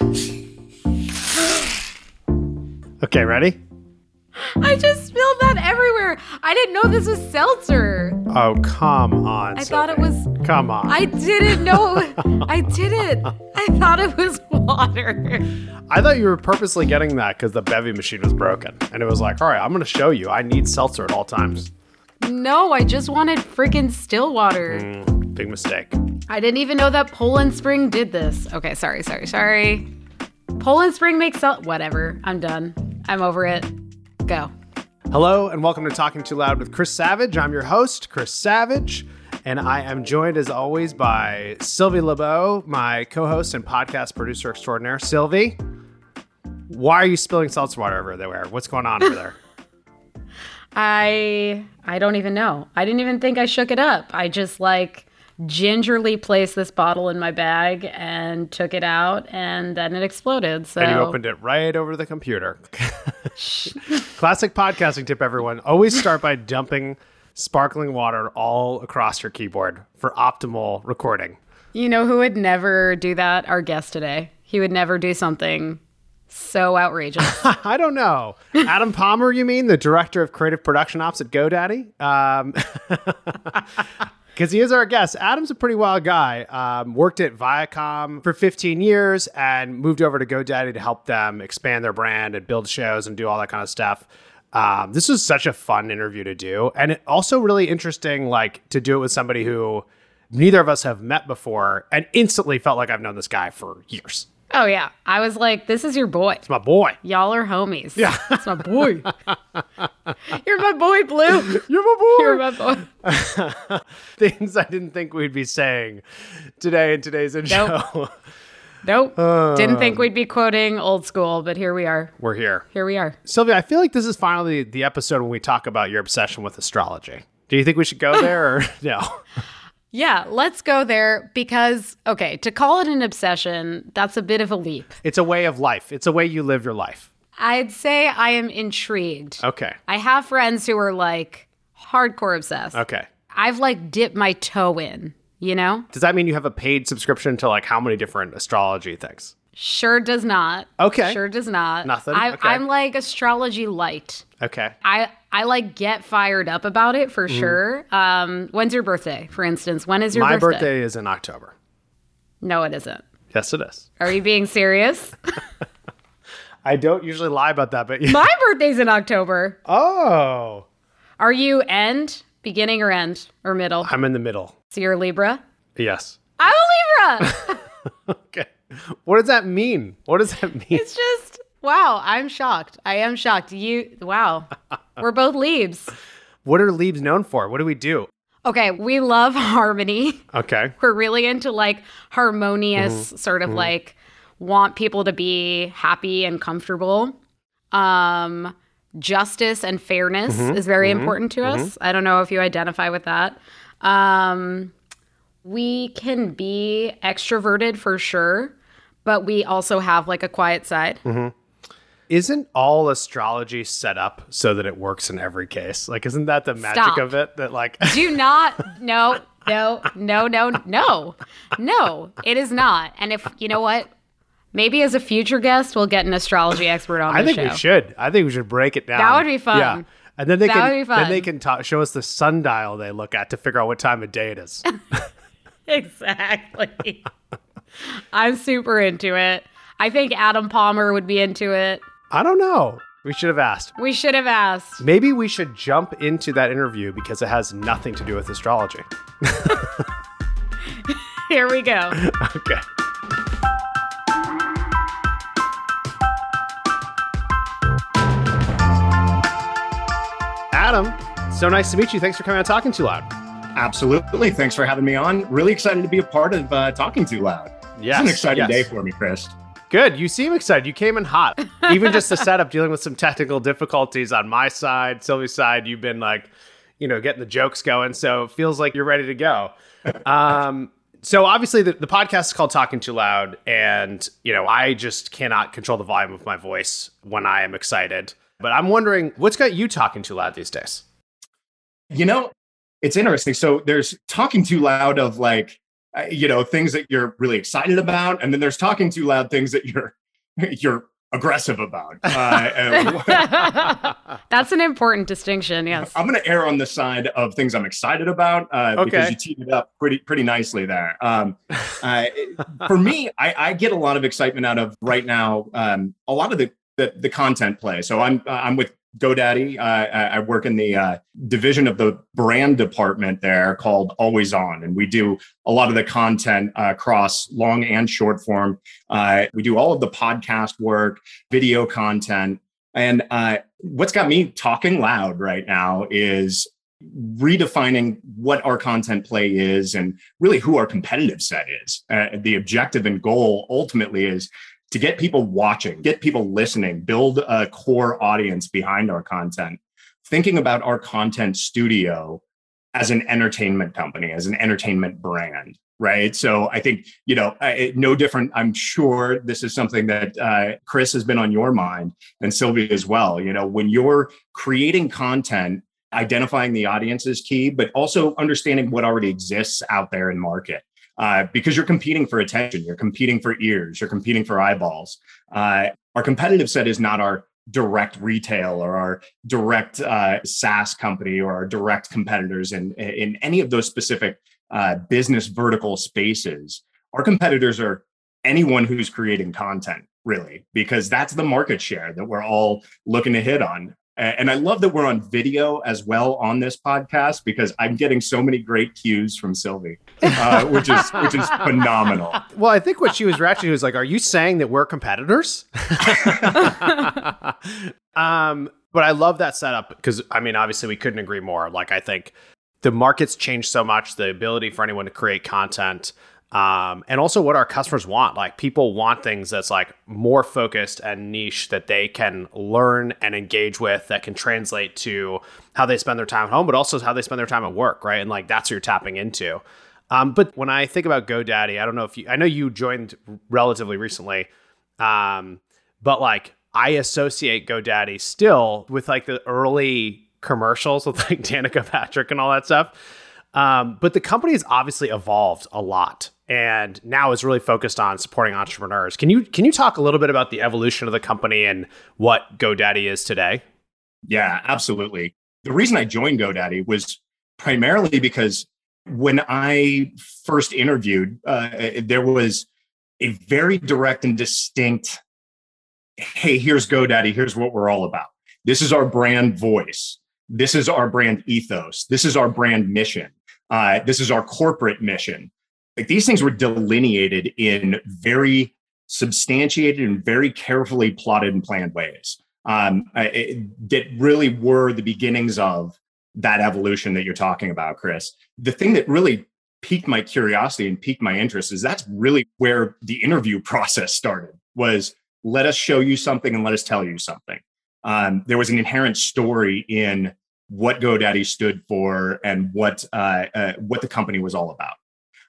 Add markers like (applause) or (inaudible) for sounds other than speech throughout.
(sighs) Okay, ready? I just spilled that everywhere. I didn't know this was seltzer. Oh, come on. I thought it was. Come on. I didn't know. (laughs) I didn't. I thought it was water. I thought you were purposely getting that because the bevy machine was broken. And it was like, all right, I'm going to show you. I need seltzer at all times. No, I just wanted freaking still water. Mm, big mistake. I didn't even know that Poland Spring did this. Okay, sorry, sorry, sorry. Poland Spring makes sel- whatever. I'm done. I'm over it. Go. Hello, and welcome to Talking Too Loud with Chris Savage. I'm your host, Chris Savage, and I am joined as always by Sylvie LeBeau, my co host and podcast producer extraordinaire. Sylvie, why are you spilling seltzer water over there? What's going on over there? (laughs) I I don't even know. I didn't even think I shook it up. I just like gingerly placed this bottle in my bag and took it out and then it exploded. So And you opened it right over the computer. (laughs) (laughs) Classic podcasting tip, everyone. Always start by dumping sparkling water all across your keyboard for optimal recording. You know who would never do that? Our guest today. He would never do something so outrageous. (laughs) I don't know. Adam Palmer, you mean the director of creative production ops at GoDaddy? Um, because he is our guest. Adam's a pretty wild guy. Um, worked at Viacom for 15 years and moved over to GoDaddy to help them expand their brand and build shows and do all that kind of stuff. Um, this was such a fun interview to do, and it also really interesting, like to do it with somebody who neither of us have met before, and instantly felt like I've known this guy for years. Oh yeah. I was like, this is your boy. It's my boy. Y'all are homies. Yeah. It's my boy. (laughs) You're my boy, Blue. You're my boy. You're my boy. (laughs) things I didn't think we'd be saying today in today's intro. Nope. Didn't think um, we'd be quoting old school, but here we are. We're here. Here we are. Sylvia, I feel like this is finally the episode when we talk about your obsession with astrology. Do you think we should go there or (laughs) no? Yeah, let's go there because, okay, to call it an obsession, that's a bit of a leap. It's a way of life. It's a way you live your life. I'd say I am intrigued. Okay. I have friends who are like hardcore obsessed. Okay. I've like dipped my toe in, you know? Does that mean you have a paid subscription to like how many different astrology things? Sure does not. Okay. Sure does not. Nothing? I, Okay. I'm like astrology light. Okay. I I like get fired up about it for Mm-hmm. sure. Um, when's your birthday, for instance? When is your My birthday? My birthday is in October. No, it isn't. Yes, it is. Are you being serious? (laughs) I don't usually lie about that, but (laughs) My birthday's in October. oh, Are you end, beginning, or end, or middle? I'm in the middle. So you're a Libra? Yes. I'm a Libra. (laughs) Okay. What does that mean? What does that mean? it's just wow. I'm shocked. I am shocked. You wow. (laughs) We're both Libs. What are Leaves known for? What do we do? Okay, we love (laughs) harmony. Okay. We're really into like harmonious, mm-hmm. sort of mm-hmm. like want people to be happy and comfortable. Um, justice and fairness mm-hmm. is very important to us. I don't know if you identify with that. Um, we can be extroverted for sure, but we also have like a quiet side. Isn't all astrology set up so that it works in every case? Like, isn't that the magic Stop. of it? That like, (laughs) Do not, no, no, no, no, no, no, it is not. And if, you know what? Maybe as a future guest, we'll get an astrology expert on I the think show. we should. I think we should break it down. That would be fun. Yeah, and then they That can would be then they can talk, show us the sundial they look at to figure out what time of day it is. (laughs) Exactly. (laughs) I'm super into it. I think Adam Palmer would be into it. I don't know. We should have asked. We should have asked. Maybe we should jump into that interview because it has nothing to do with astrology. (laughs) Here we go. (laughs) Okay. Adam, so nice to meet you. Thanks for coming on Talking Too Loud. Absolutely. Thanks for having me on. Really excited to be a part of uh, Talking Too Loud. Yes, It's an exciting yes. day for me, Chris. Good. You seem excited. You came in hot. Even just the (laughs) setup, dealing with some technical difficulties on my side, Sylvie's side. You've been like, you know, getting the jokes going. So it feels like you're ready to go. Um, so obviously the, the podcast is called Talking Too Loud, and you know, I just cannot control the volume of my voice when I am excited. But I'm wondering what's got you talking too loud these days? You know, it's interesting. So there's Talking Too Loud of like you know, things that you're really excited about, and then there's talking too loud things that you're (laughs) you're aggressive about. Uh, (laughs) That's an important distinction. Yes, I'm going to err on the side of things I'm excited about uh, okay. because you teed it up pretty pretty nicely there. Um, (laughs) uh, for me, I, I, get a lot of excitement out of right now. Um, a lot of the, the the content play. So I'm I'm with GoDaddy. Uh, I work in the uh, division of the brand department there called Always On, and we do a lot of the content uh, across long and short form. Uh, we do all of the podcast work, video content, and uh, what's got me talking loud right now is redefining what our content play is and really who our competitive set is. Uh, the objective and goal ultimately is to get people watching, get people listening, build a core audience behind our content, thinking about our content studio as an entertainment company, as an entertainment brand, right? So I think, you know, no different. I'm sure this is something that uh, Chris has been on your mind and Sylvia as well. You know, when you're creating content, identifying the audience is key, but also understanding what already exists out there in market uh, because you're competing for attention, you're competing for ears, you're competing for eyeballs. Uh, our competitive set is not our direct retail or our direct uh, SaaS company or our direct competitors in, in any of those specific uh, business vertical spaces. Our competitors are anyone who's creating content, really, because that's the market share that we're all looking to hit on. And I love that we're on video as well on this podcast because I'm getting so many great cues from Sylvie, uh, (laughs) which is which is phenomenal. Well, I think what she was reacting to was like, "Are you saying that we're competitors?" (laughs) um, but I love that setup because I mean, obviously, we couldn't agree more. Like, I think the market's changed so much. The ability for anyone to create content um, and also what our customers want. Like people want things that's like more focused and niche that they can learn and engage with that can translate to how they spend their time at home, but also how they spend their time at work, right? And like that's what you're tapping into. Um, but when I think about GoDaddy, I don't know if you, I know you joined relatively recently, um, but like I associate GoDaddy still with like the early commercials with like (laughs) Danica Patrick and all that stuff. Um, but the company has obviously evolved a lot and now is really focused on supporting entrepreneurs. Can you can you talk a little bit about the evolution of the company and what GoDaddy is today? Yeah, absolutely. The reason I joined GoDaddy was primarily because when I first interviewed, uh, there was a very direct and distinct, "Hey, here's GoDaddy. Here's what we're all about. This is our brand voice. This is our brand ethos. This is our brand mission." Uh, this is our corporate mission. Like these things were delineated in very substantiated and very carefully plotted and planned ways um, it, that really were the beginnings of that evolution that you're talking about, Chris. The thing that really piqued my curiosity and piqued my interest is that's really where the interview (laughs) process started was let us show you something and let us tell you something. Um, there was an inherent story in what GoDaddy stood for and what uh, uh, what the company was all about.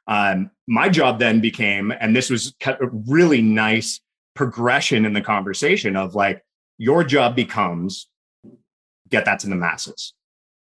Um, my job then became, and this was a really nice progression in the conversation of like, your job becomes get that to the masses,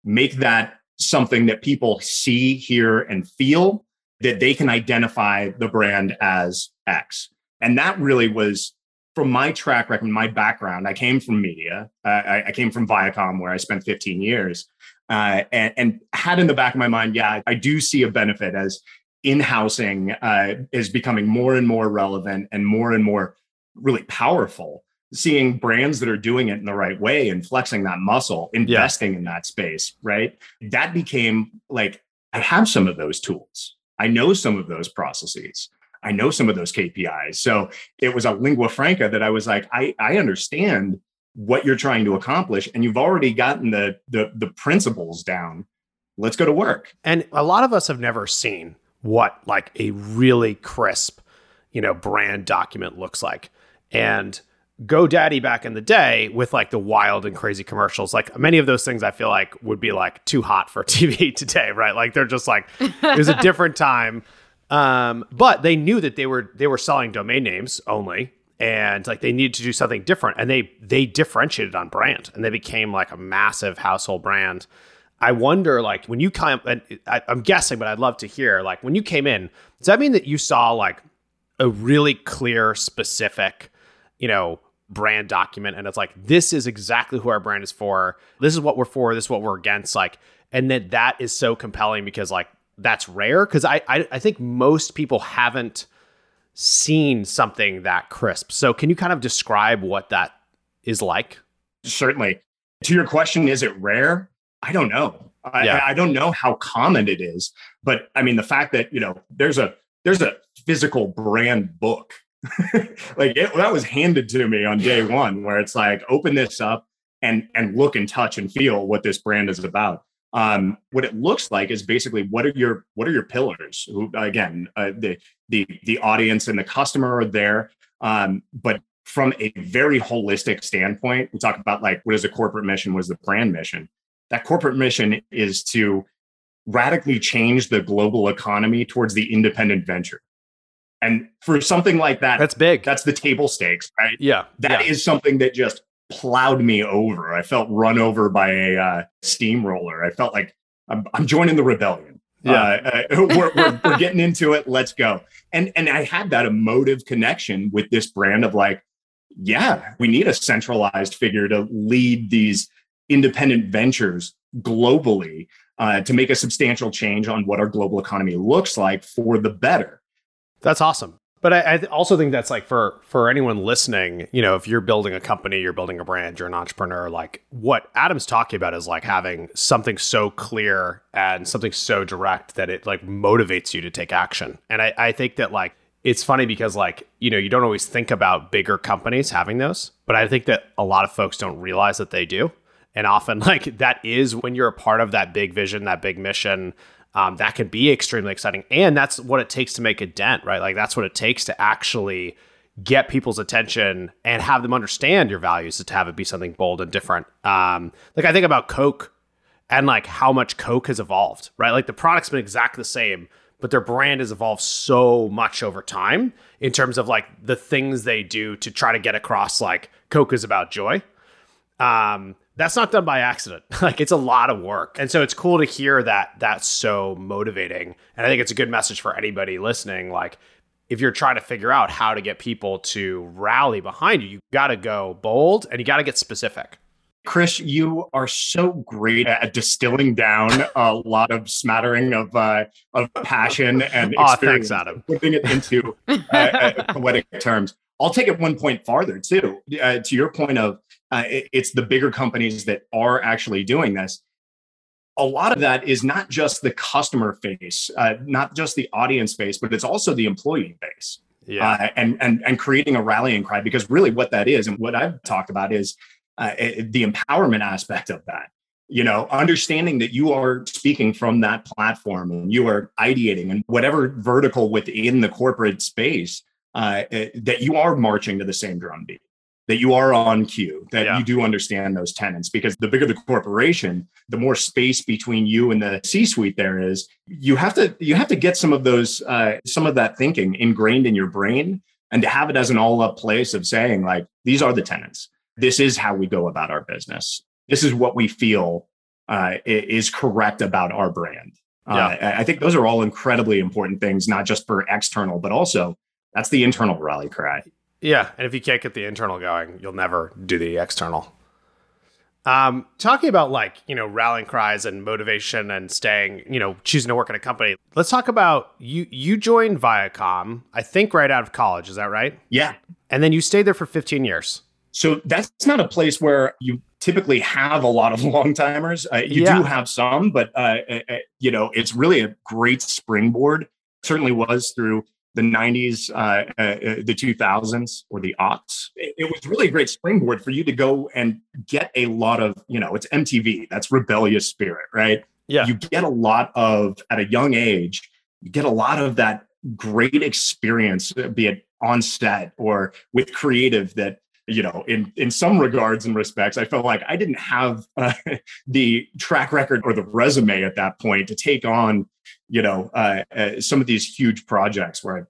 make that something that people see, hear, and feel that they can identify the brand as X. And that really was from my track record, my background, I came from media. Uh, I, I, came from Viacom, where I spent 15 years, uh, and, and, had in the back of my mind, yeah, I do see a benefit as in-housing uh, is becoming more and more relevant and more and more really powerful. Seeing brands that are doing it in the right way and flexing that muscle, investing yeah. in that space, right? That became like I have some of those tools. I know some of those processes. I know some of those KPIs. So it was a lingua franca that I was like, I, I understand what you're trying to accomplish, and you've already gotten the, the the principles down. Let's go to work. And a lot of us have never seen what like a really crisp, you know, brand document looks like. And GoDaddy back in the day with like the wild and crazy commercials, like many of those things I feel like would be like too hot for (laughs) TV today, right? Like they're just like it was a (laughs) different time. Um, but they knew that they were they were selling domain names only, and like they needed to do something different, and they they differentiated on brand, and they became like a massive household brand. I wonder, like, when you come, I, I'm guessing, but I'd love to hear, like, when you came in, does that mean that you saw like a really clear, specific, you know, brand document, and it's like, this is exactly who our brand is for. This is what we're for. This is what we're against. Like, and that that is so compelling because like that's rare. Because I, I I think most people haven't seen something that crisp. So can you kind of describe what that is like? Certainly. To your question, is it rare? I don't know. I, yeah. I don't know how common it is, but I mean, the fact that you know there's a there's a physical brand book, (laughs) like it, that was handed to me on day one, where it's like open this up and and look and touch and feel what this brand is about. Um, what it looks like is basically what are your what are your pillars? Who, again, uh, the the the audience and the customer are there, um, but from a very holistic standpoint, we talk about like what is a corporate mission, what is the brand mission that corporate mission is to radically change the global economy towards the independent venture. And for something like that, that's big. That's the table stakes, right? Yeah. that yeah. is something that just plowed me over. I felt run over by a uh, steamroller. I felt like I'm, I'm joining the rebellion. Yeah. Uh, uh, (laughs) we're, we're, we're getting into it. Let's go. And, and I had that emotive connection with this brand of like, yeah, we need a centralized figure to lead these independent ventures globally uh, to make a substantial change on what our global economy looks like for the better. That's awesome. But I, I, also think that's like for for anyone listening, you know, if you're building a company, you're building a brand, you're an entrepreneur, like what Adam's talking about is like having something so clear and something so direct that it like motivates you to take action. And I, I think that like it's funny because like you know you don't always think about bigger companies having those, but I think that a lot of folks don't realize that they do. And often, (laughs) like that is when you're a part of that big vision, that big mission. Um, that can be extremely exciting, and that's what it takes to make a dent, right? Like that's what it takes to actually get people's attention and have them understand your values to have it be something bold and different. Um, like I think about Coke and like how much Coke has evolved, right? Like the product's been exactly the same, but their brand has evolved so much over time in terms of like the things they do to try to get across like Coke is about joy. Um, that's not done by accident. (laughs) like it's a lot of work. And so it's cool to hear that that's so motivating. And I think it's a good message for anybody listening. Like if you're trying to figure out how to get people to rally behind you, you got to go bold and you got to get specific. Chris, you are so great at distilling down a lot of smattering of uh, of passion and (laughs) experience, oh, thanks, Adam. putting it into uh, uh, poetic terms. I'll take it one point farther too. Uh, to your point of uh, it, it's the bigger companies that are actually doing this. A lot of that is not just the customer face, uh, not just the audience base, but it's also the employee base. Yeah. Uh, and and and creating a rallying cry because really what that is and what I've talked about is uh, it, the empowerment aspect of that you know understanding that you are speaking from that platform and you are ideating and whatever vertical within the corporate space uh, that you are marching to the same drumbeat that you are on cue, that yeah. you do understand those tenants. Because the bigger the corporation, the more space between you and the C-suite there is. You have to you have to get some of those uh, some of that thinking ingrained in your brain, and to have it as an all-up place of saying like these are the tenants. This is how we go about our business. This is what we feel uh, is correct about our brand. Uh, yeah. Uh, I think those are all incredibly important things, not just for external, but also that's the internal rally cry. Yeah, and if you can't get the internal going, you'll never do the external. Um, talking about like you know rallying cries and motivation and staying, you know, choosing to work in a company. Let's talk about you. You joined Viacom, I think, right out of college. Is that right? Yeah. And then you stayed there for 15 years. So that's not a place where you typically have a lot of (laughs) long timers. Uh, you yeah. do have some, but uh, uh, uh, you know, it's really a great springboard. Certainly was through the 90s, uh, uh, uh, the 2000s, or the aughts. It, it, was really a great springboard for you to go and get a lot of, you know, it's MTV, that's rebellious spirit, right? Yeah. You get a lot of, at a young age, you get a lot of that great experience, be it on set or with creative that you know in in some regards and respects i felt like i didn't have uh, (laughs) the track record or the resume at that point to take on you know uh, uh, some of these huge projects where i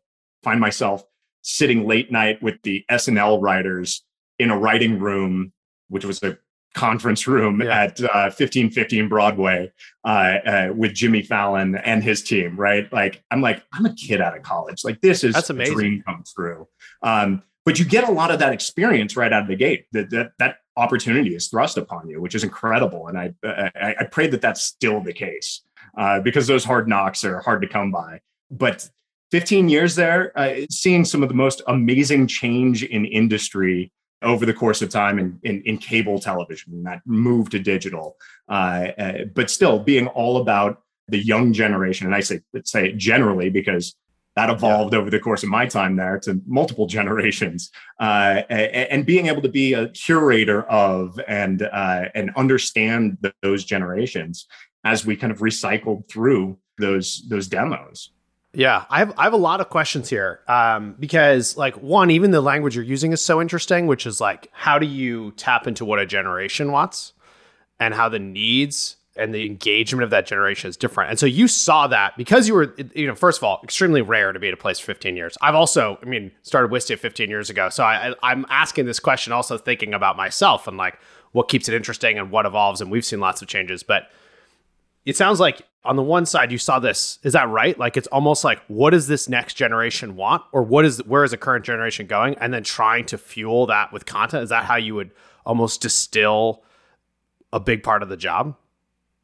find myself sitting late night with the snl writers in a writing room which was a conference room yeah. at uh, 1515 Broadway uh, uh, with Jimmy Fallon and his team, right? Like, I'm like, I'm a kid out of college. Like, this is That's amazing. dream come true. Um, but you get a lot of that experience right out of the gate. That that, that opportunity is thrust upon you, which is incredible. And I I, I pray that that's still the case uh, because those hard knocks are hard to come by. But 15 years there, uh, seeing some of the most amazing change in industry over the course of time in, in, in cable television, that move to digital, uh, uh, but still being all about the young generation. And I say, say generally because that evolved yeah. over the course of my time there to multiple (laughs) generations uh, and being able to be a curator of and uh, and understand the, those generations as we kind of recycled through those those demos yeah, I have I have a lot of questions here um, because like one, even the language you're using is so interesting, which is like how do you tap into what a generation wants and how the needs and the engagement of that generation is different. And so you saw that because you were, you know, first of all, extremely rare to be at a place for 15 years. I've also, I mean, started Wistia 15 years ago, so I, I'm asking this question also thinking about myself and like what keeps it interesting and what evolves. And we've seen lots of changes, but it sounds like on the one side you saw this. Is that right? Like it's almost like what does this next generation want? Or what is where is the current generation going? And then trying to fuel that with content. Is that how you would almost distill a big part of the job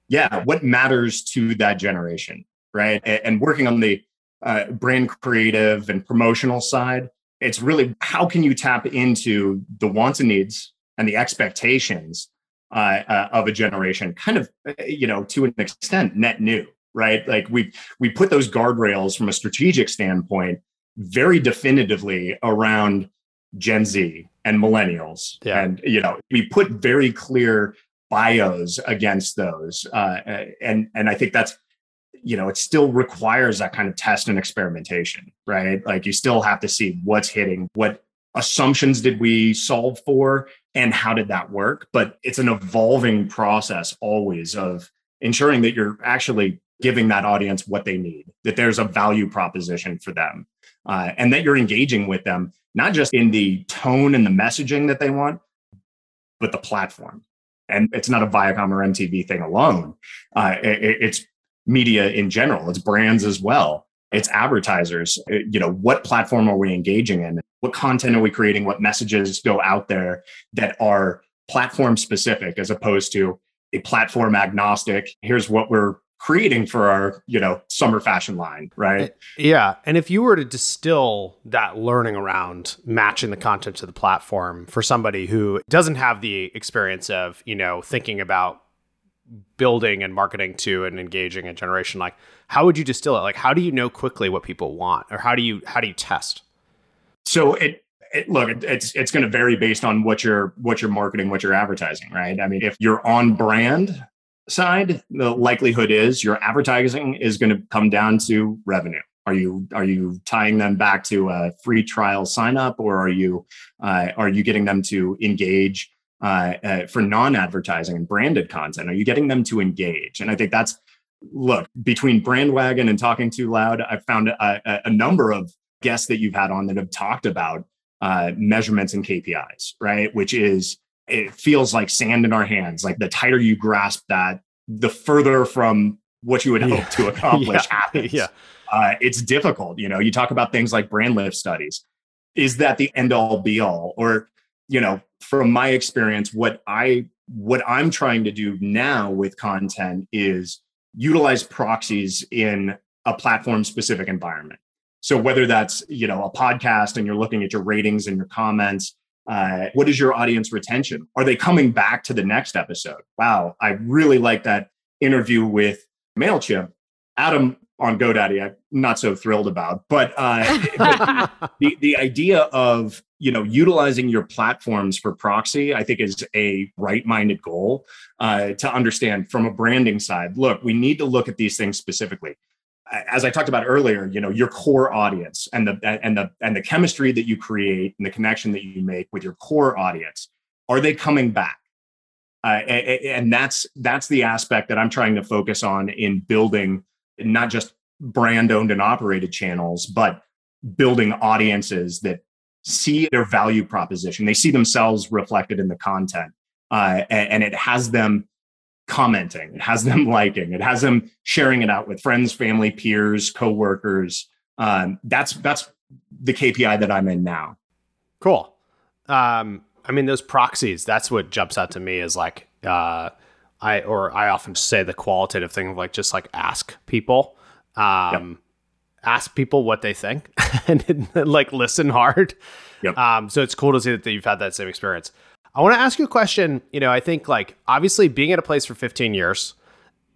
yeah what matters to that generation right and working on the uh, brand creative and promotional side it's really how can you tap into the wants and needs and the expectations uh, uh, of a generation, kind of, uh, you know, to an extent, net new, right? Like we we put those guardrails from a strategic standpoint very definitively around Gen Z and millennials, yeah. and you know, we put very clear bios against those, uh, uh, and and I think that's you know it still requires that kind of test and experimentation right? Like you still have to see what's hitting what assumptions did we solve for and how did that work? But it's an evolving process always of ensuring that you're actually giving that audience what they need that there's a value proposition for them uh, and that you're engaging with them not just in the tone and the messaging that they want but the platform and it's not a viacom or mtv thing alone. Uh, it, it's media in general it's brands as well it's advertisers. Uh, you know what platform are we engaging in? What content are we creating? What messages go out there that are platform specific as opposed to a platform agnostic? Here's what we're creating for our you know summer fashion line right? Eh, yeah. And if you were to distill that learning around matching the content to the platform for somebody who doesn't have the experience of you know thinking about building and marketing to and engaging a generation like how would you distill it? Like how do you know quickly what people want? Or how do you how do you test? So it, it look it's it's going to vary based on what you're what you're marketing what you're advertising right? I mean if you're on brand side the likelihood is your advertising is going to come down to revenue are you are you tying them back to a free trial sign up or are you uh, are you getting them to engage uh, uh, for non-advertising and branded content? Are you getting them to engage? And I think that's look between Brandwagon and Talking Too Loud. I've found a, a number of guests that you've had on that have talked about uh, measurements and KPIs, right? Which is it feels like sand in our hands. Like the tighter you grasp that, the further from what you would hope to (laughs) accomplish yeah. happens. Yeah. Uh, it's difficult. You know, you talk about things like brand lift studies. Is that the end all be all? Or, you know, from my experience, what I what I'm trying to do now with content is utilize proxies in a platform specific environment. So whether that's you know a podcast and you're looking at your ratings and your comments, uh, what is your audience retention? Are they coming back to the next episode? Wow, I really like that interview with Mailchimp. Adam on GoDaddy, I'm not so thrilled about, but, uh, (laughs) but the the idea of you know utilizing your platforms for proxy i think is a right-minded goal uh, to understand from a branding side look we need to look at these things specifically as i talked about earlier you know your core audience and the and the and the chemistry that you create and the connection that you make with your core audience are they coming back uh, and that's that's the aspect that i'm trying to focus on in building not just brand owned and operated channels but building audiences that see their value proposition. They see themselves reflected in the content. uh, and, and, it has them commenting, it has them (laughs) liking, it has them sharing it out with friends, family, peers, coworkers. Um, that's that's the KPI that I'm in now. Cool. Um, I mean, those proxies. That's what jumps out to me is like, uh, I or I often say the qualitative thing of like just like ask people. Um, yep ask people what they think (laughs) and, (laughs) like listen hard. Yep. Um, so it's cool to see that you've had that same experience. I want to ask you a question. You know, I think like obviously being at a place for 15 years,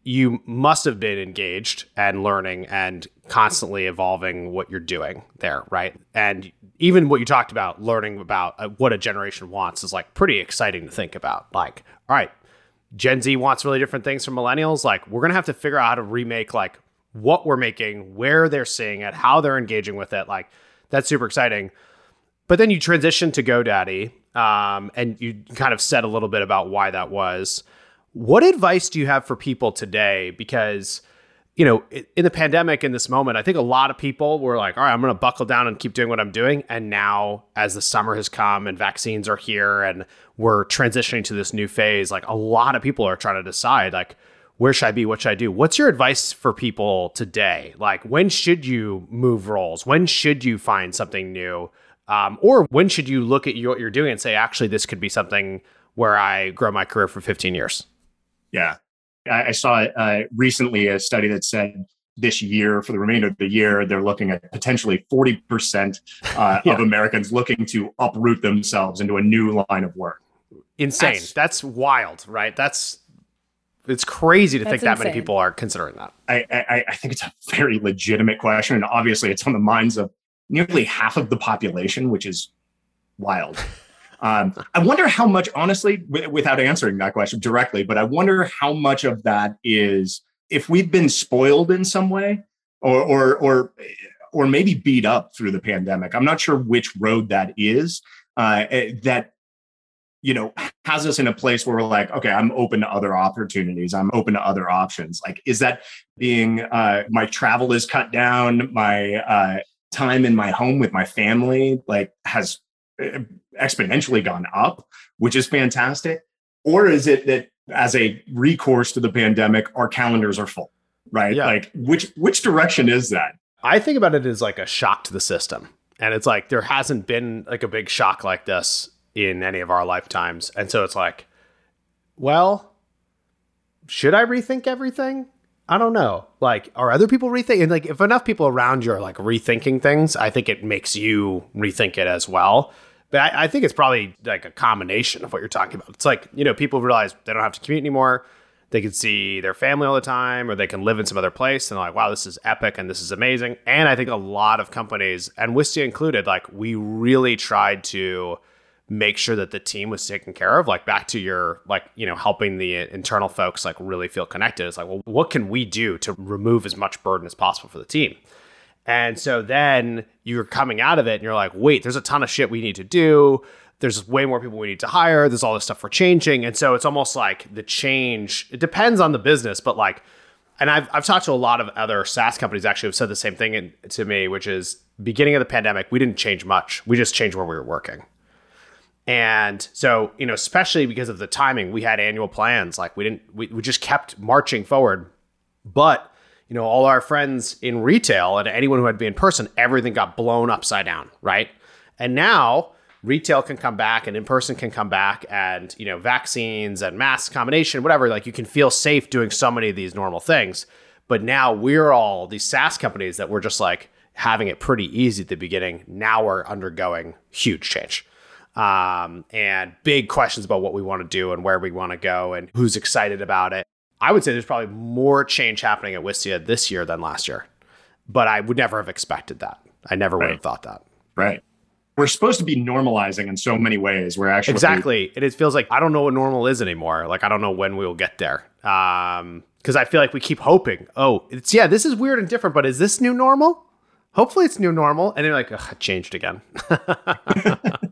you must have been engaged and learning and constantly evolving what you're doing there, right? And even what you talked about, learning about uh, what a generation wants is like pretty exciting to think about. Like, all right, Gen Z wants really different things from millennials. Like, we're going to have to figure out how to remake like what we're making, where they're seeing it, how they're engaging with it. Like that's super exciting. But then you transition to GoDaddy, um, and you kind of said a little bit about why that was. What advice do you have for people today? Because you know, in the pandemic, in this moment, I think a lot of people were like, all right, I'm going to buckle down and keep doing what I'm doing. And now, as the summer has come and vaccines are here and we're transitioning to this new phase, like a lot of people are trying to decide, like, where should I be? What should I do? What's your advice for people today? Like, when should you move roles? When should you find something new? Um, or when should you look at what you're doing and say, actually, this could be something where I grow my career for 15 years? Yeah. I, I saw uh, recently a study that said this year, for the remainder of the year, they're looking at potentially 40% uh, (laughs) yeah. of Americans looking to uproot themselves into a new line of work. Insane. That's, That's wild, right? That's it's crazy to That's think that insane. many people are considering that. I, I, I think it's a very legitimate question, and obviously, it's on the minds of nearly half of the population, which is wild. Um, I wonder how much, honestly, w- without answering that question directly, but I wonder how much of that is if we've been spoiled in some way, or or or or maybe beat up through the pandemic. I'm not sure which road that is. Uh, eh, that you know, has us in a place where we're like, okay, I'm open to other opportunities. I'm open to other options. Like, is that being uh, my travel is cut down, my uh, time in my home with my family like has uh, exponentially gone up, which is fantastic, or is it that as a recourse to the pandemic, our calendars are full, right? Yeah. Like, which which direction is that? I think about it as like a shock to the system, and it's like there hasn't been like a big shock like this in any of our lifetimes. And so it's like, well, should I rethink everything? I don't know. Like, are other people rethinking? Like, if enough people around you are like rethinking things, I think it makes you rethink it as well. But I, I, think it's probably like a combination of what you're talking about. It's like, you know, people realize they don't have to commute anymore. They can see their family all the time, or they can live in some other place. And they're like, wow, this is epic and this is amazing. And I think a lot of companies, and Wistia included, like, we really tried to make sure that the team was taken care of like back to your like you know helping the internal folks like really feel connected. It's like well what can we do to remove as much burden as possible for the team? And so then you're coming out of it and you're like wait there's a ton of shit we need to do. There's way more people we need to hire. There's all this stuff we're changing. And so it's almost like the change it depends on the business but like and I've, I've talked to a lot of other SaaS companies actually have said the same thing in, to me, which is beginning of the pandemic, we didn't change much. We just changed where we were working. And so, you know, especially because of the timing, we had annual plans. Like we didn't, we, we just kept marching forward. But, you know, all our friends in retail and anyone who had to be in person, everything got blown upside down, right? And now retail can come back and in person can come back and, you know, vaccines and mask combination, whatever, like you can feel safe doing so many of these normal things. But now we're all these SaaS companies that were just like having it pretty easy at the beginning. Now we're undergoing huge change um, and big questions about what we want to do and where we want to go and who's excited about it. I would say there's probably more change happening at Wistia this year than last year, but I would never have expected that. I never right. would have thought that. Right. We're supposed to be normalizing in so many ways. We're actually exactly. And it feels like I don't know what normal is anymore. Like I don't know when we will get there. Um, because I feel like we keep hoping. Oh, it's yeah, this is weird and different, but is this new normal? Hopefully, it's new normal. And then like, it changed again. (laughs) (laughs)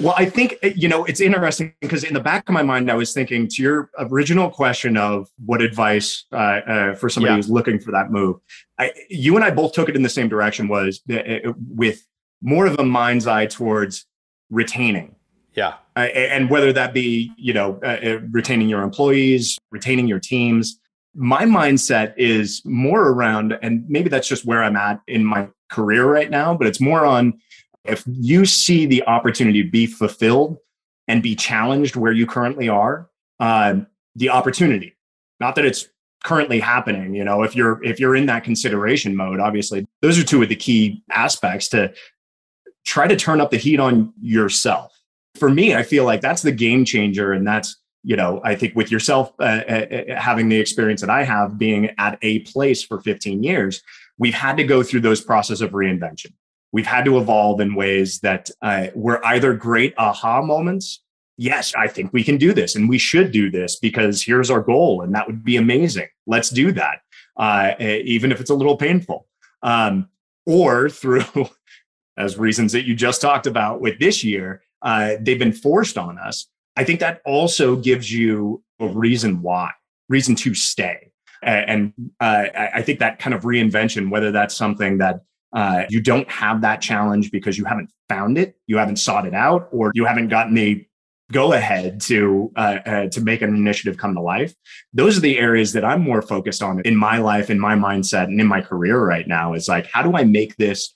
Well, I think, eh, you know, it's interesting because in the back of my mind, I was thinking to your original question of what advice uh, uh, for somebody yeah. who's looking for that move. I, you and I both took it in the same direction was uh, with more of a mind's eye towards retaining. Yeah. Uh, and whether that be, you know, uh, uh, retaining your employees, retaining your teams, my mindset is more around, and maybe that's just where I'm at in my career right now, but it's more on if you see the opportunity to be fulfilled and be challenged where you currently are, uh, the opportunity, not that it's currently happening you know if you're if you're in that consideration mode obviously those are two of the key aspects to try to turn up the heat on yourself. For me i feel like that's the game changer and that's you know i think with yourself uh, uh, uh having the experience that i have being at a place for 15 years we've had to go through those process of reinvention we've had to evolve in ways that uh, were either great aha moments yes, I think we can do this and we should do this because here's our goal and that would be amazing. Let's do that, uh, even if it's a little painful. Um, or through, (laughs) as reasons that you just talked about with this year, uh, they've been forced on us. I think that also gives you a reason why, reason to stay. And uh, I think that kind of reinvention, whether that's something that uh, you don't have that challenge because you haven't found it, you haven't sought it out, or you haven't gotten the go ahead to uh, uh, to make an initiative come to life. Those are the areas that i'm more focused on in my life in my mindset and in my career right now is like how do i make this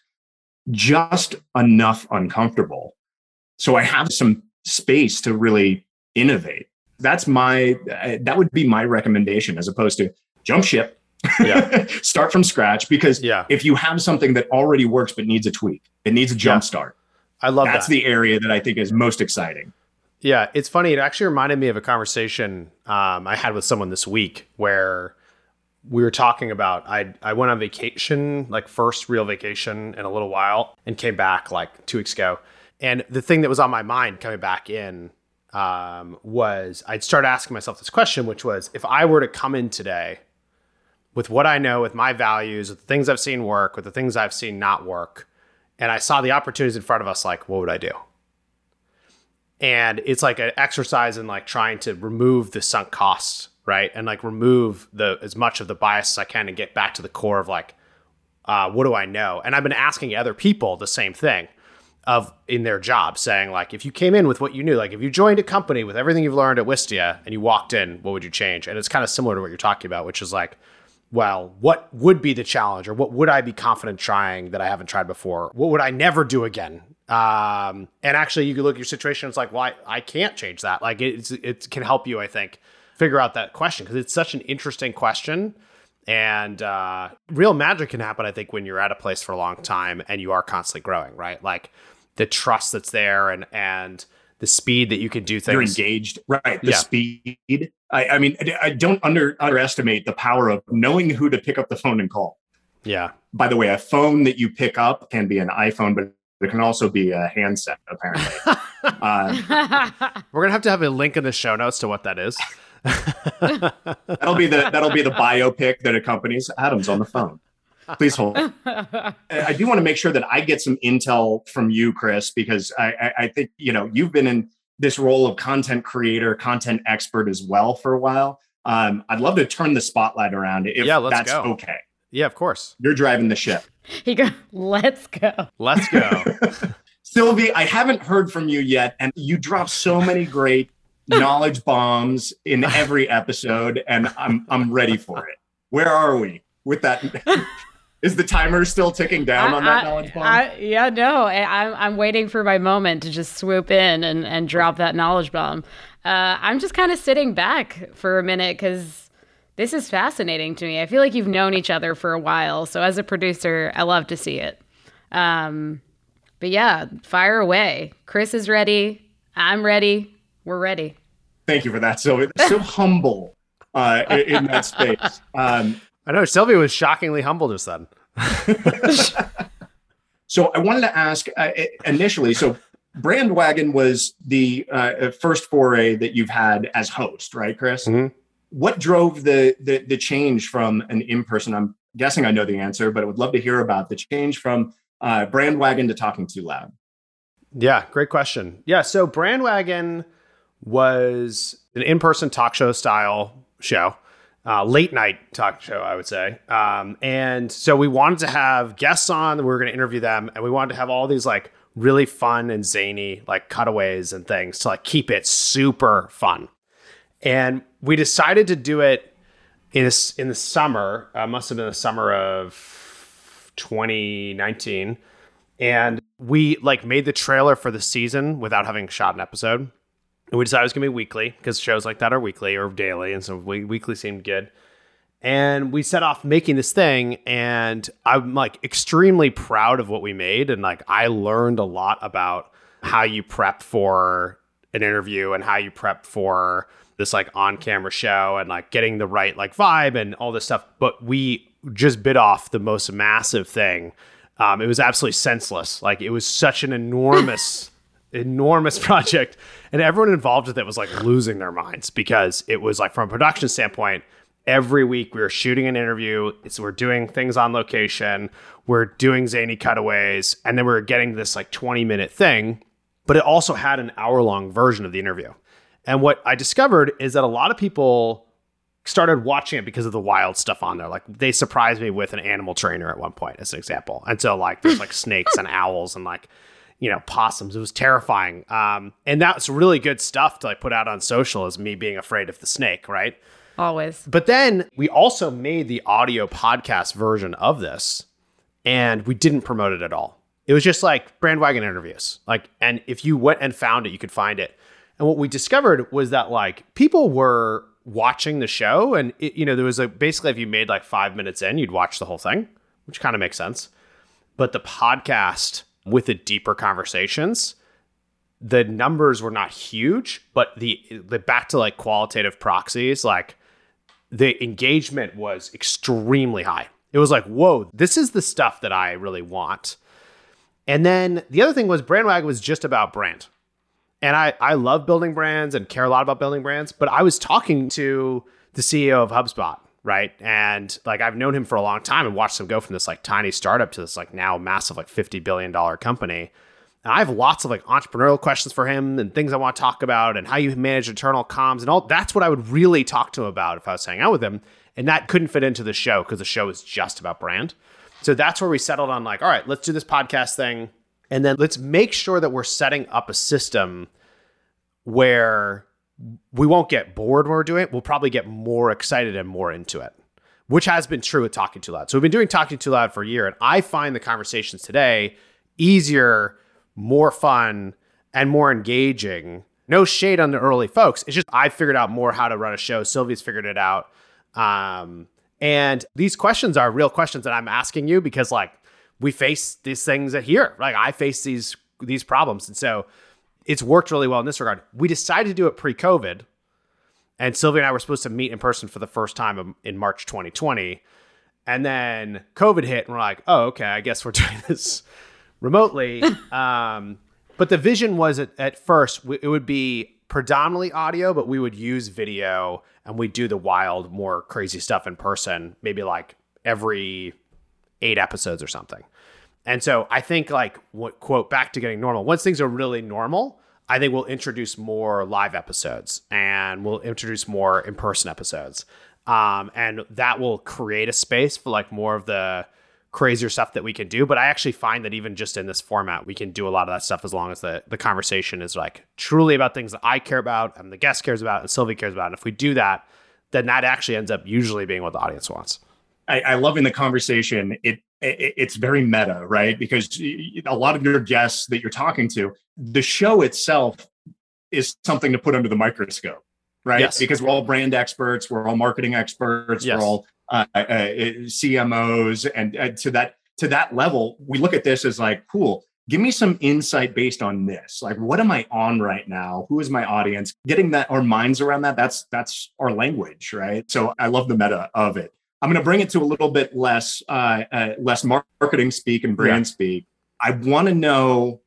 just enough uncomfortable so i have some space to really innovate? That's my uh, that would be my recommendation as opposed to jump ship yeah. (laughs) start from scratch because yeah. if you have something that already works but needs a tweak it needs a jump yeah. start i love that's that. the area that i think is most exciting yeah, it's funny. It actually reminded me of a conversation um, I had with someone this week where we were talking about I I went on vacation, like first real vacation in a little while, and came back like two weeks ago. And the thing that was on my mind coming back in um, was I'd start asking myself this question, which was if I were to come in today with what I know, with my values, with the things I've seen work, with the things I've seen not work, and I saw the opportunities in front of us, like what would I do? and it's like an exercise in like trying to remove the sunk costs right? And like remove the as much of the bias as i can and get back to the core of like uh, what do i know? And i've been asking other people the same thing of in their job saying like if you came in with what you knew like if you joined a company with everything you've learned at wistia and you walked in what would you change? And it's kind of similar to what you're talking about which is like well what would be the challenge or what would i be confident trying that i haven't tried before what would i never do again um, and actually, you can look at your situation. It's like, well, I, I can't change that. Like, it's, it can help you, I think, figure out that question because it's such an interesting question. And uh, real magic can happen, I think, when you're at a place for a long time and you are constantly growing, right? Like the trust that's there and and the speed that you can do things. You're engaged, right? The yeah. speed. I, I mean, I don't under underestimate the power of knowing who to pick up the phone and call. Yeah. By the way, a phone that you pick up can be an iPhone, but there can also be a handset, apparently. (laughs) uh, We're gonna have to have a link in the show notes to what that is. (laughs) that'll be the that'll be the biopic that accompanies Adam's on the phone. Please hold. (laughs) I do want to make sure that I get some intel from you, Chris, because I, I, I think you know you've been in this role of content creator, content expert as well for a while. Um, I'd love to turn the spotlight around if yeah, that's go. okay. Yeah, of course. You're driving the ship. (laughs) He go, let's go. Let's go. (laughs) Sylvie, I haven't heard from you yet, and you drop so many great knowledge bombs in every episode, and I'm I'm ready for it. Where are we with that? Is the timer still ticking down I, on that I, knowledge bomb? I, yeah, no. I, I'm waiting for my moment to just swoop in and, and drop that knowledge bomb. Uh, I'm just kind of sitting back for a minute because this is fascinating to me. I feel like you've known each other for a while. So as a producer, I love to see it. Um, but yeah, fire away. Chris is ready. I'm ready. We're ready. Thank you for that, Sylvia. So (laughs) humble uh, in, that space. Um, I know Sylvia was shockingly humble just then. (laughs) so I wanted to ask uh, initially. So Brandwagon was the uh, first foray that you've had as host, right, Chris? Mm-hmm what drove the, the the change from an in-person i'm guessing i know the answer but i would love to hear about the change from uh, brandwagon to talking too loud yeah great question yeah so brandwagon was an in-person talk show style show uh, late night talk show i would say um, and so we wanted to have guests on we were going to interview them and we wanted to have all these like really fun and zany, like cutaways and things to like keep it super fun. And we decided to do it in a, in the summer. Uh, must have been the summer of 2019, and we like made the trailer for the season without having shot an episode. And we decided it was gonna be weekly because shows like that are weekly or daily, and so we, weekly seemed good. And we set off making this thing, and I'm like extremely proud of what we made, and like I learned a lot about how you prep for an interview and how you prep for this like on camera show and like getting the right like vibe and all this stuff. But we just bit off the most massive thing. Um, it was absolutely senseless. Like it was such an enormous, (laughs) enormous (laughs) project, and everyone involved with it was like losing their minds because it was like from a production standpoint. Every week we were shooting an interview. It's we're doing things on location. We're doing zany cutaways, and then we we're getting this like twenty minute thing. But it also had an hour long version of the interview. And what I discovered is that a lot of people started watching it because of the wild stuff on there. Like they surprised me with an animal trainer at one point, as an example. And so like there's like (laughs) snakes and owls and like you know possums. It was terrifying. Um, and that's really good stuff to like put out on social. Is me being afraid of the snake, right? Always. But then we also made the audio podcast version of this, and we didn't promote it at all. It was just like Brandwagon interviews. Like, and if you went and found it, you could find it. And what we discovered was that like people were watching the show, and it, you know there was a basically if you made like five minutes in, you'd watch the whole thing, which kind of makes sense. But the podcast with the deeper conversations, the numbers were not huge, but the the back to like qualitative proxies, like the engagement was extremely high. It was like, whoa, this is the stuff that I really want. And then the other thing was Brandwag was just about brand. And I, I love building brands and care a lot about building brands, but I was talking to the CEO of HubSpot, right? And like I've known him for a long time and watched him go from this like tiny startup to this like now massive like $50 billion company. And I have lots of like entrepreneurial questions for him and things I want to talk about and how you manage internal comms and all that's what I would really talk to him about if I was hanging out with him. And that couldn't fit into the show because the show is just about brand. So that's where we settled on like, all right, let's do this podcast thing. And then let's make sure that we're setting up a system where we won't get bored when we're doing it. We'll probably get more excited and more into it, which has been true with Talking Too Loud. So we've been doing Talking Too Loud for a year, and I find the conversations today easier, more fun, and more engaging. No shade on the early folks. It's just I figured out more how to run a show. Sylvie's figured it out. Um, and these questions are real questions that I'm asking you because like we face these things here. Like I face these these problems. And so it's worked really well in this regard. We decided to do it pre-COVID, and Sylvia and I were supposed to meet in person for the first time in March 2020, and then COVID hit, and we're like, "Oh, okay, I guess we're (laughs) doing this remotely." (laughs) um, but the vision was at, at first it would be predominantly audio, but we would use video and we'd do the wild, more crazy stuff in person, maybe like every eight episodes or something. And so I think like what quote back to getting normal. Once things are really normal, I think we'll introduce more live episodes and we'll introduce more in-person episodes. Um, and that will create a space for like more of the crazier stuff that we can do. But I actually find that even just in this format, we can do a lot of that stuff as long as the the conversation is like truly about things that I care about and the guest cares about and Sylvie cares about. And if we do that, then that actually ends up usually being what the audience wants. I, I love in the conversation. It it's very meta, right? Because a lot of your guests that you're talking to, the show itself is something to put under the microscope, right? Yes. Because we're all brand experts, we're all marketing experts, Yes. we're all uh, uh, CMOs, and uh, to that to that level, we look at this as like, cool. Give me some insight based on this. Like, what am I on right now? Who is my audience? Getting that our minds around that. That's that's our language, right? So I love the meta of it. I'm going to bring it to a little bit less uh, uh, less marketing speak and brand speak. I want to know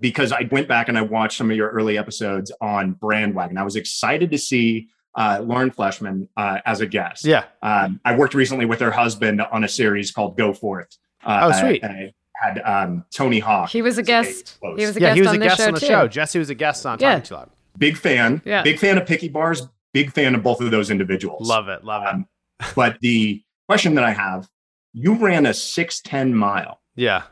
because I went back and I watched some of your early episodes on Brandwagon. I was excited to see uh, Lauren Fleshman uh, as a guest. Yeah. Um, I worked recently with her husband on a series called Go Forth. Uh, Oh, sweet. I had um, Tony Hawk. He was a guest. He was a yeah, guest he was on a guest show on the too. show. Jesse was a guest on Yeah. Talking Too Loud. big fan. Yeah. Big fan of Picky Bars. Big fan of both of those individuals. Love it. Love it. Um, (laughs) but the question that I have, you ran a 610 mile. yeah.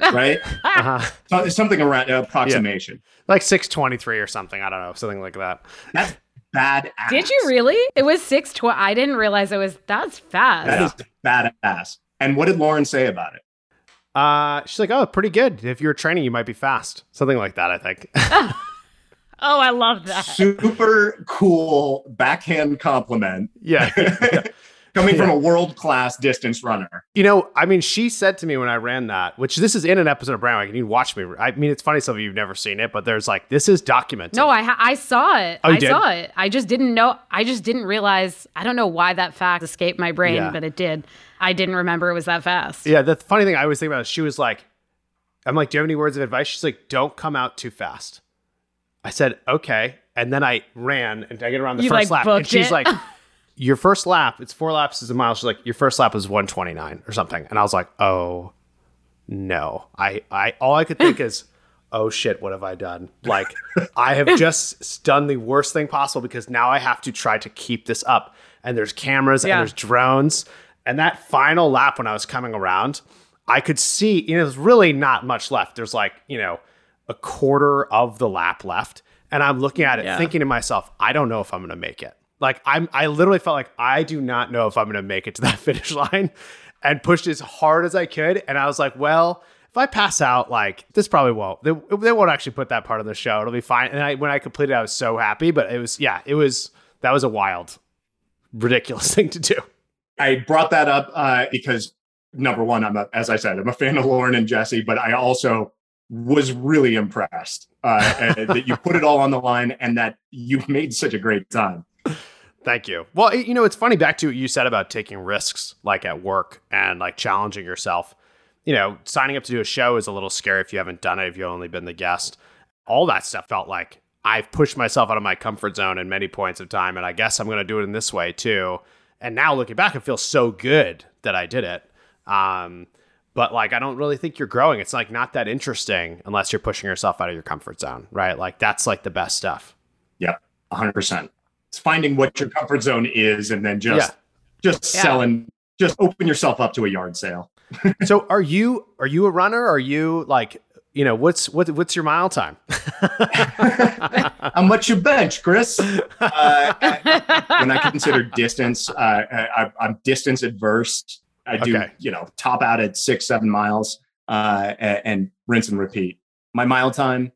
(laughs) right? Uh-huh. So- Something around uh, approximation. Like 623 or something. I don't know. Something like that. That's badass. Did you really? It was six tw- I didn't realize it was that's fast. That is badass. And what did Lauren say about it? Uh, she's like, oh, pretty good. If you're training, you might be fast. Something like that, I think. (laughs) oh, I love that. Super cool backhand compliment yeah. Coming from a world class distance runner. You know, I mean, she said to me when I ran that, which this is in an episode of Brown. You can you watch me. I mean, it's funny, some of you have never seen it, but there's like, this is documented. No, I ha- I saw it. Oh, you I did? saw it. I just didn't know. I just didn't realize. I don't know why that fact escaped my brain, Yeah. but it did. I didn't remember it was that fast. Yeah, the funny thing I always think about is she was like, I'm like, do you have any words of advice? She's like, don't come out too fast. I said, okay. And then I ran and I get around the You, first like, lap. And she's it? like, (laughs) your first lap, it's four laps is a mile. She's like, your first lap was 129 or something. And I was like, oh no. I, I all I could think (laughs) is, oh shit, what have I done? Like, I have (laughs) just done the worst thing possible because now I have to try to keep this up. And there's cameras Yeah. and there's drones. And that final lap when I was coming around, I could see, you know, there's really not much left. There's like, you know, a quarter of the lap left. And I'm looking at it Yeah. thinking to myself, I don't know if I'm going to make it. Like I'm I literally felt like I do not know if I'm to make it to that (laughs) finish line and pushed as hard as I could and I was like, well, if I pass out like this probably won't. They, they won't actually put that part of the show. It'll be fine. And I, when I completed I was so happy, but it was yeah, it was that was a wild ridiculous (laughs) thing to do. I brought that up uh, because number one, I'm a, as I said, I'm a fan of Lauren and Jesse, but I also was really impressed uh, (laughs) that you put it all on the line and that you made such a great time. Thank you. Well, you know, it's funny back to what you said about taking risks like at work and like challenging yourself. You know, signing up to do a show is a little scary if you haven't done it, if you've only been the guest. All that stuff felt like I've pushed myself out of my comfort zone in many points of time, and I guess I'm going to do it in this way too. And now looking back, it feels so good that I did it. Um, but like, I don't really think you're growing. It's like not that interesting unless you're pushing yourself out of your comfort zone, right? Like that's like the best stuff. Yep, 100%. It's finding what your comfort zone is and then just Yeah. just Yeah. selling, just open yourself up to a yard sale. (laughs) so are you are you a runner? Are you like you know what's what what's your mile time? How much you bench, Chris? (laughs) Uh, when I consider distance, uh, I, I'm distance adverse. I do, Okay. you know, top out at six, seven miles uh, and, and rinse and repeat. My mile time,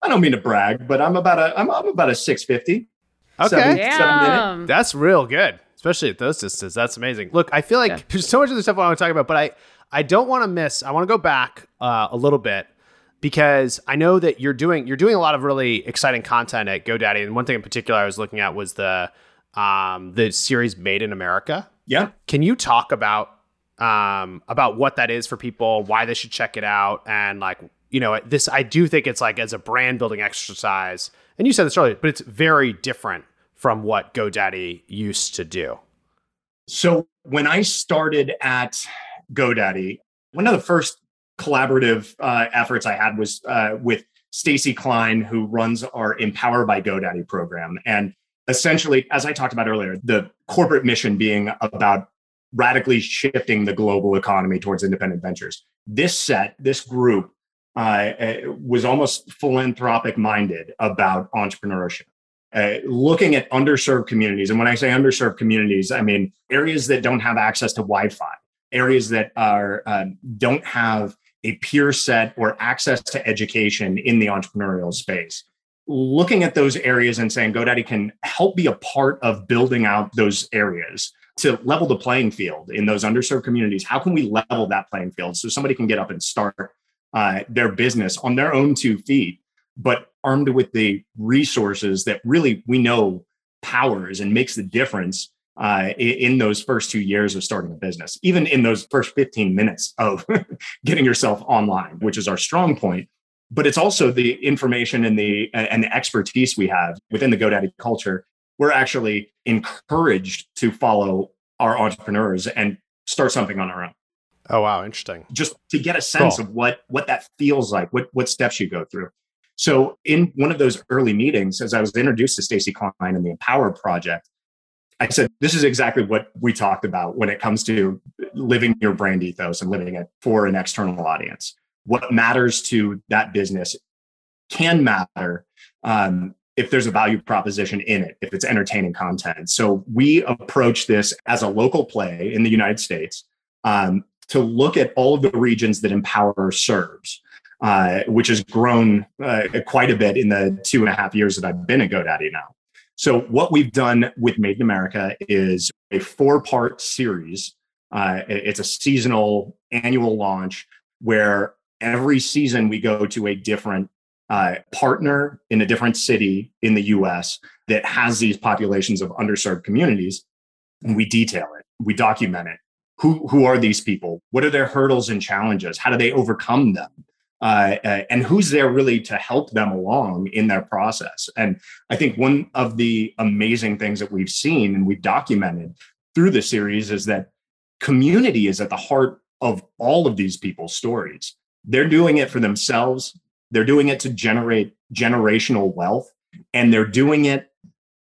I don't mean to brag, but I'm about a I'm, I'm about a six fifty. Okay. Seven- minute. Damn. That's real good, especially at those distances. That's amazing. Look, I feel like Yeah. there's so much of the stuff I want to talk about, but I I don't want to miss. I want to go back uh, a little bit because I know that you're doing you're doing a lot of really exciting content at GoDaddy, and one thing in particular I was looking at was the um, the series Made in America. Yeah, Can you talk about um, about what that is for people, why they should check it out, and like you know this? I do think it's like as a brand building exercise, and you said this earlier, but it's very different from what GoDaddy used to do. So when I started at GoDaddy, one of the first collaborative uh, efforts I had was uh, with Stacy Klein, who runs our Empower by GoDaddy program. And essentially, as I talked about earlier, the corporate mission being about radically shifting the global economy towards independent ventures. This set, this group, uh, uh, was almost philanthropic minded about entrepreneurship uh, looking at underserved communities. And when I say underserved communities, I mean areas that don't have access to Wi-Fi, areas that are um, don't have a peer set or access to education in the entrepreneurial space. Looking at those areas and saying GoDaddy can help be a part of building out those areas to level the playing field in those underserved communities. How can we level that playing field so somebody can get up and start uh, their business on their own two feet but armed with the resources that really we know powers and makes the difference uh, in those first two years of starting a business, even in those first 15 minutes of (laughs) getting yourself online, which is our strong point. But it's also the information and the and the expertise we have within the GoDaddy culture. We're actually encouraged to follow our entrepreneurs and start something on our own, Oh wow, interesting. just to get a sense Cool. of what what that feels like, what what steps you go through. So in one of those early meetings, as I was introduced to Stacy Klein and the Empower Project, I said, this is exactly what we talked about when it comes to living your brand ethos and living it for an external audience. What matters to that business can matter um, if there's a value proposition in it, if it's entertaining content. So we approach this as a local play in the United States um, to look at all of the regions that Empower serves. Uh, which has grown uh, quite a bit in the two and a half years that I've been at GoDaddy now. So, what we've done with Made in America is a four part series. Uh, it's a seasonal annual launch where every season we go to a different uh, partner in a different city in the US that has these populations of underserved communities. And we detail it, we document it. Who, who are these people? What are their hurdles and challenges? How do they overcome them? Uh, uh, and who's there really to help them along in their process. And I think one of the amazing things that we've seen and we've documented through the series is that community is at the heart of all of these people's stories. They're doing it for themselves, they're doing it to generate generational wealth, and they're doing it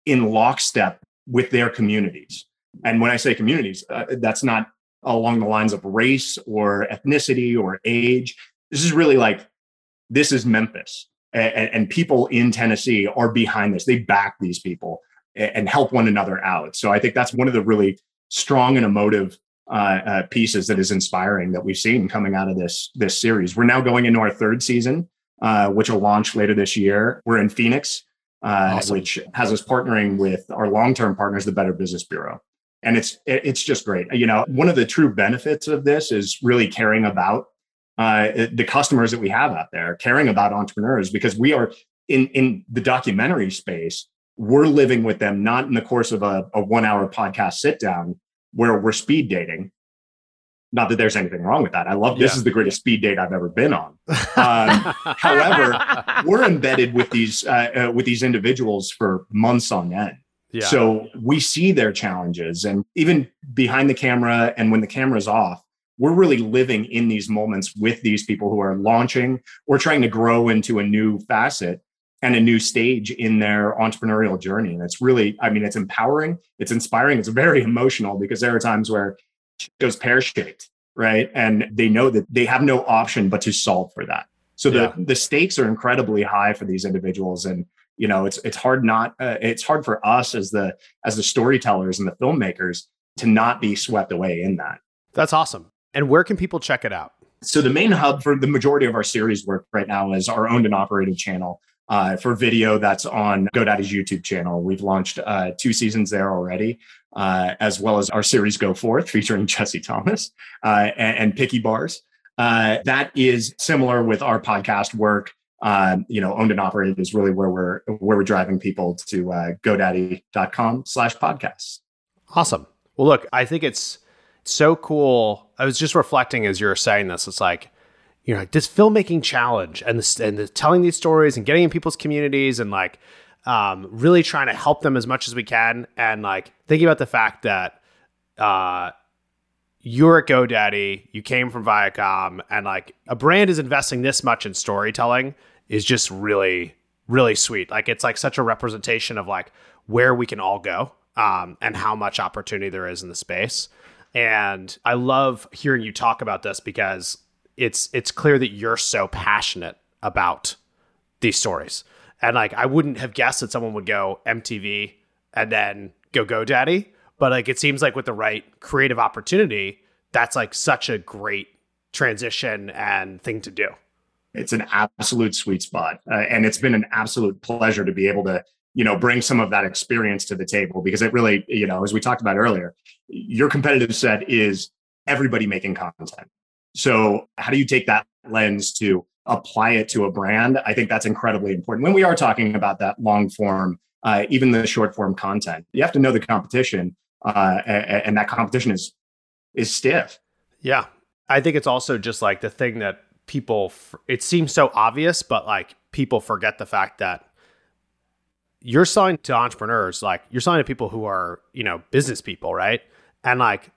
in lockstep with their communities. And when I say communities, uh, that's not along the lines of race or ethnicity or age this is really like this is Memphis, and, and people in Tennessee are behind this. They back these people and help one another out. So I think that's one of the really strong and emotive uh, uh, pieces that is inspiring that we've seen coming out of this this series. We're now going into our third season, uh, which will launch later this year. We're in Phoenix, uh, awesome. which has us partnering with our long term partners, the Better Business Bureau, and it's it's just great. You know, one of the true benefits of this is really caring about uh, the customers that we have out there, caring about entrepreneurs, because we are in in the documentary space. We're living with them not in the course of a, a one hour podcast sit down where we're speed dating. Not that there's anything wrong with that. I love this is the greatest speed date I've ever been on. Um, (laughs) however, we're embedded with these uh, uh, with these individuals for months on end. Yeah. So we see their challenges, and even behind the camera, and when the camera's off, we're really living in these moments with these people who are launching or trying to grow into a new facet and a new stage in their entrepreneurial journey. And it's really, I mean, it's empowering, it's inspiring, it's very emotional because there are times where it goes pear shaped, right? And they know that they have no option but to solve for that. So the, yeah. the stakes are incredibly high for these individuals. And you know, it's it's hard not uh, it's hard for us as the as the storytellers and the filmmakers to not be swept away in that. That's awesome. And where can people check it out? So the main hub for the majority of our series work right now is our owned and operated channel. Uh, for video that's on GoDaddy's YouTube channel. We've launched uh, two seasons there already, uh, as well as our series Go Forth (laughs) featuring Jesse Thomas uh, and, and, Picky Bars. Uh, that is similar with our podcast work. Um, you know, owned and operated is really where we're where we're driving people to uh, GoDaddy.com slash podcasts. Awesome. Well, look, I think it's so cool. I was just reflecting as you were saying this. It's like, you know, this filmmaking challenge and this, and the telling these stories and getting in people's communities and like um, really trying to help them as much as we can. And like thinking about the fact that uh, you're at GoDaddy, you came from Viacom, and like a brand is investing this much in storytelling is just really, really sweet. Like it's like such a representation of like where we can all go um, and how much opportunity there is in the space. And I love hearing you talk about this because it's it's clear that you're so passionate about these stories. And like I wouldn't have guessed that someone would go MTV and then go GoDaddy, but like it seems like with the right creative opportunity, that's like such a great transition and thing to do. It's an absolute sweet spot, uh, and it's been an absolute pleasure to be able to you know bring some of that experience to the table because it really you know as we talked about earlier your competitive set is everybody making content. So how do you take that lens to apply it to a brand? I think that's incredibly important. When we are talking about that long form uh, even the short form content you have to know the competition uh, and that competition is is stiff yeah i think it's also just like the thing that people it seems so obvious but like people forget the fact that you're selling to entrepreneurs, like you're selling to people who are, you know, business people, right? And like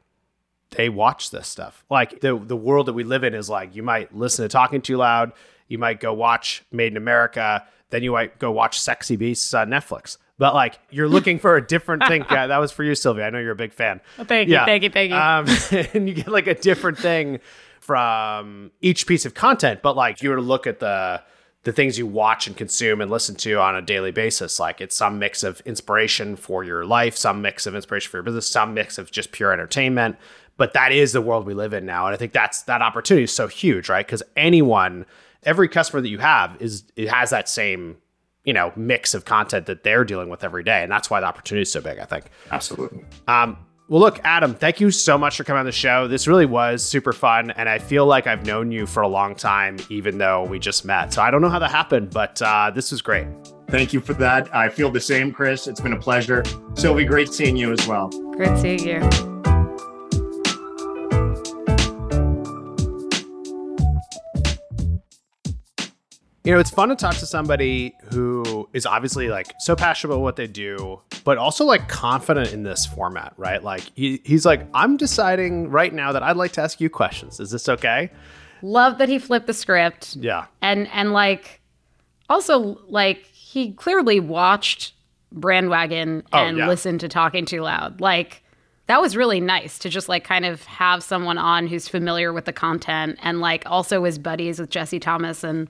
they watch this stuff. Like the the world that we live in is like you might listen to Talking Too Loud, you might go watch Made in America, then you might go watch Sexy Beasts on Netflix. But like you're looking for a different thing. (laughs) Yeah, that was for you, Sylvia. I know you're a big fan. thank you, thank you, thank you. Um, (laughs) and you get like a different thing from each piece of content. But like if you were to look at the the things you watch and consume and listen to on a daily basis, like it's some mix of inspiration for your life, some mix of inspiration for your business, some mix of just pure entertainment. But that is the world we live in now, and I think that's that opportunity is so huge, right? Because anyone, every customer that you have is it has that same you know mix of content that they're dealing with every day, and that's why the opportunity is so big. I think. Absolutely. Um, well, look, Adam, thank you so much for coming on the show. This really was super fun, and I feel like I've known you for a long time, even though we just met. So I don't know how that happened, but uh, this was great. Thank you for that. I feel the same, Chris. It's been a pleasure. Sylvie, great seeing you as well. Great seeing you. You know, it's fun to talk to somebody who is obviously like so passionate about what they do, but also like confident in this format, right? Like he, he's like, I'm deciding right now that I'd like to ask you questions. Is this okay? Love that he flipped the script. Yeah. And and like also like he clearly watched Brandwagon Oh, and yeah. listened to Talking Too Loud. Like that was really nice to just like kind of have someone on who's familiar with the content and like also is buddies with Jesse Thomas and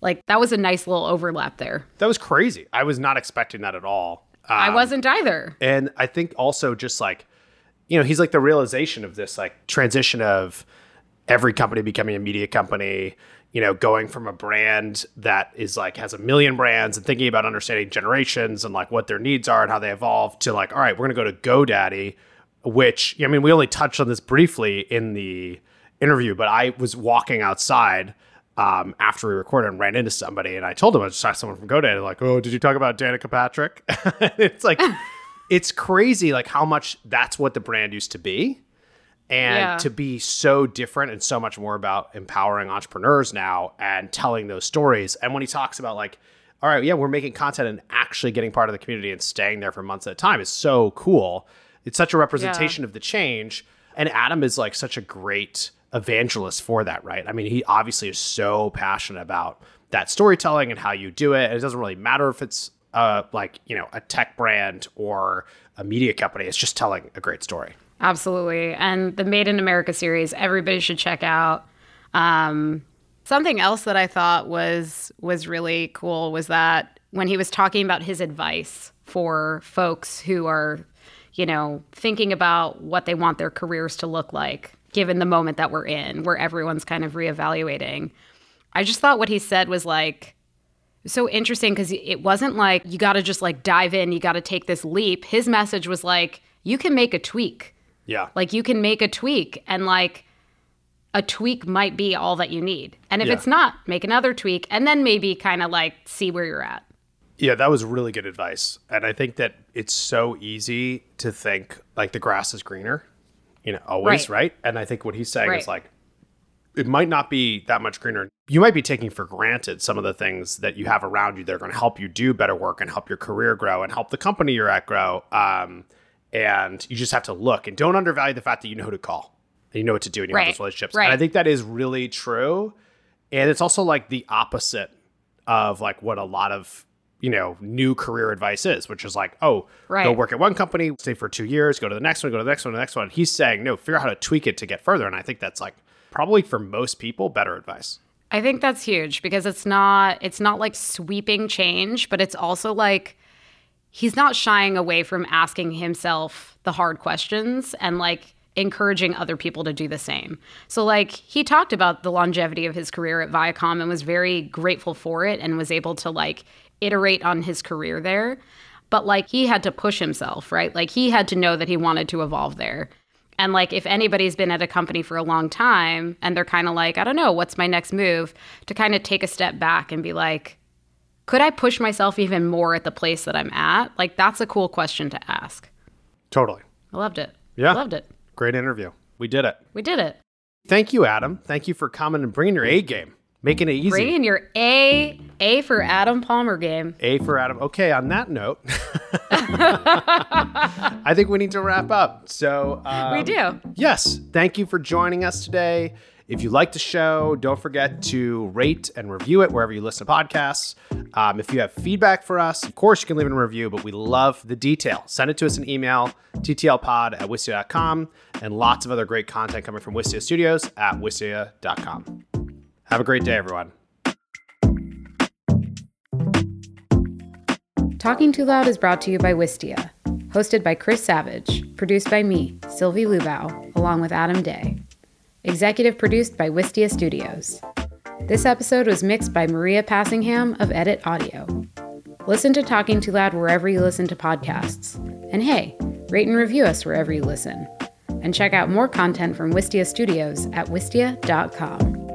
like that was a nice little overlap there. That was crazy. I was not expecting that at all. I Um, wasn't either. And I think also just like, you know, he's like the realization of this like transition of every company becoming a media company, you know, going from a brand that is like has a million brands and thinking about understanding generations and like what their needs are and how they evolve to like, all right, we're going to go to GoDaddy, which, I mean, we only touched on this briefly in the interview, but I was walking outside um, after we recorded and ran into somebody and I told him I just saw someone from GoDaddy like, oh, did you talk about Danica Patrick? (laughs) it's like, (laughs) it's crazy like how much that's what the brand used to be. And Yeah. to be so different and so much more about empowering entrepreneurs now and telling those stories. And when he talks about like all right yeah we're making content and actually getting part of the community and staying there for months at a time is so cool. It's such a representation of the change. And adam is like such a great evangelist for that right i mean he obviously is so passionate about that storytelling and how you do it and it doesn't really matter if it's uh, like you know a tech brand or a media company it's just telling a great story Absolutely. And the Made in America series, everybody should check out. Um, something else that I thought was was really cool was that when he was talking about his advice for folks who are, you know, thinking about what they want their careers to look like, given the moment that we're in, where everyone's kind of reevaluating. I just thought what he said was like so interesting because it wasn't like you got to just like dive in, you got to take this leap. His message was like, you can make a tweak. yeah Like you can make a tweak and like a tweak might be all that you need. And if Yeah. it's not, make another tweak and then maybe kind of like see where you're at. Yeah, that was really good advice. And I think that it's so easy to think like the grass is greener, you know, always, Right. right? And I think what he's saying Right. is like, it might not be that much greener. You might be taking for granted some of the things that you have around you that are going to help you do better work and help your career grow and help the company you're at grow. Um, and you just have to look and don't undervalue the fact that you know who to call and you know what to do and you have Right. those relationships. Right. And I think that is really true. And it's also like the opposite of like what a lot of you know new career advice is, which is like, oh, go work at one company, stay for two years, go to the next one, go to the next one, the next one. He's saying no, figure out how to tweak it to get further. And I think that's like probably for most people better advice. I think that's huge because it's not it's not like sweeping change, but it's also like he's not shying away from asking himself the hard questions and like encouraging other people to do the same. So like he talked about the longevity of his career at Viacom and was very grateful for it and was able to like iterate on his career there. But like he had to push himself, right? Like he had to know that he wanted to evolve there. And like if anybody's been at a company for a long time and they're kind of like, I don't know, what's my next move? To kind of take a step back and be like, could I push myself even more at the place that I'm at? Like that's a cool question to ask. Totally. I loved it. Yeah. Loved it. Great interview. We did it. We did it. Thank you, Adam. Thank you for coming and bringing your A game, making it easy. Bring in your A A for Adam Palmer game. A for Adam. Okay, on that note, (laughs) I think we need to wrap up. So um, We do. Yes, thank you for joining us today. If you like the show, don't forget to rate and review it wherever you listen to podcasts. Um, if you have feedback for us, of course, you can leave a review, but we love the detail. Send it to us in email, ttlpod at wistia.com, and lots of other great content coming from Wistia Studios at wistia.com. Have a great day, everyone. Talking Too Loud is brought to you by Wistia, hosted by Chris Savage, produced by me, Sylvie Lubau, along with Adam Day. Executive produced by Wistia Studios. This episode was mixed by Maria Passingham of Edit Audio. Listen to Talking Too Loud wherever you listen to podcasts. And hey, rate and review us wherever you listen. And check out more content from Wistia Studios at wistia.com.